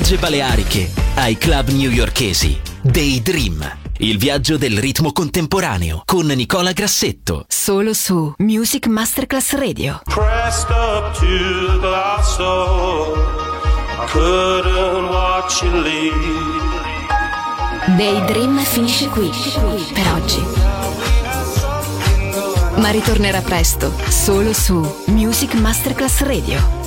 Spiagge baleariche ai club newyorkesi. Daydream. Il viaggio del ritmo contemporaneo con Nicola Grassetto. Solo su Music Masterclass Radio. Pressed up to the glass door. I couldn't watch you leave. Daydream finisce qui per oggi. Ma ritornerà presto solo su Music Masterclass Radio.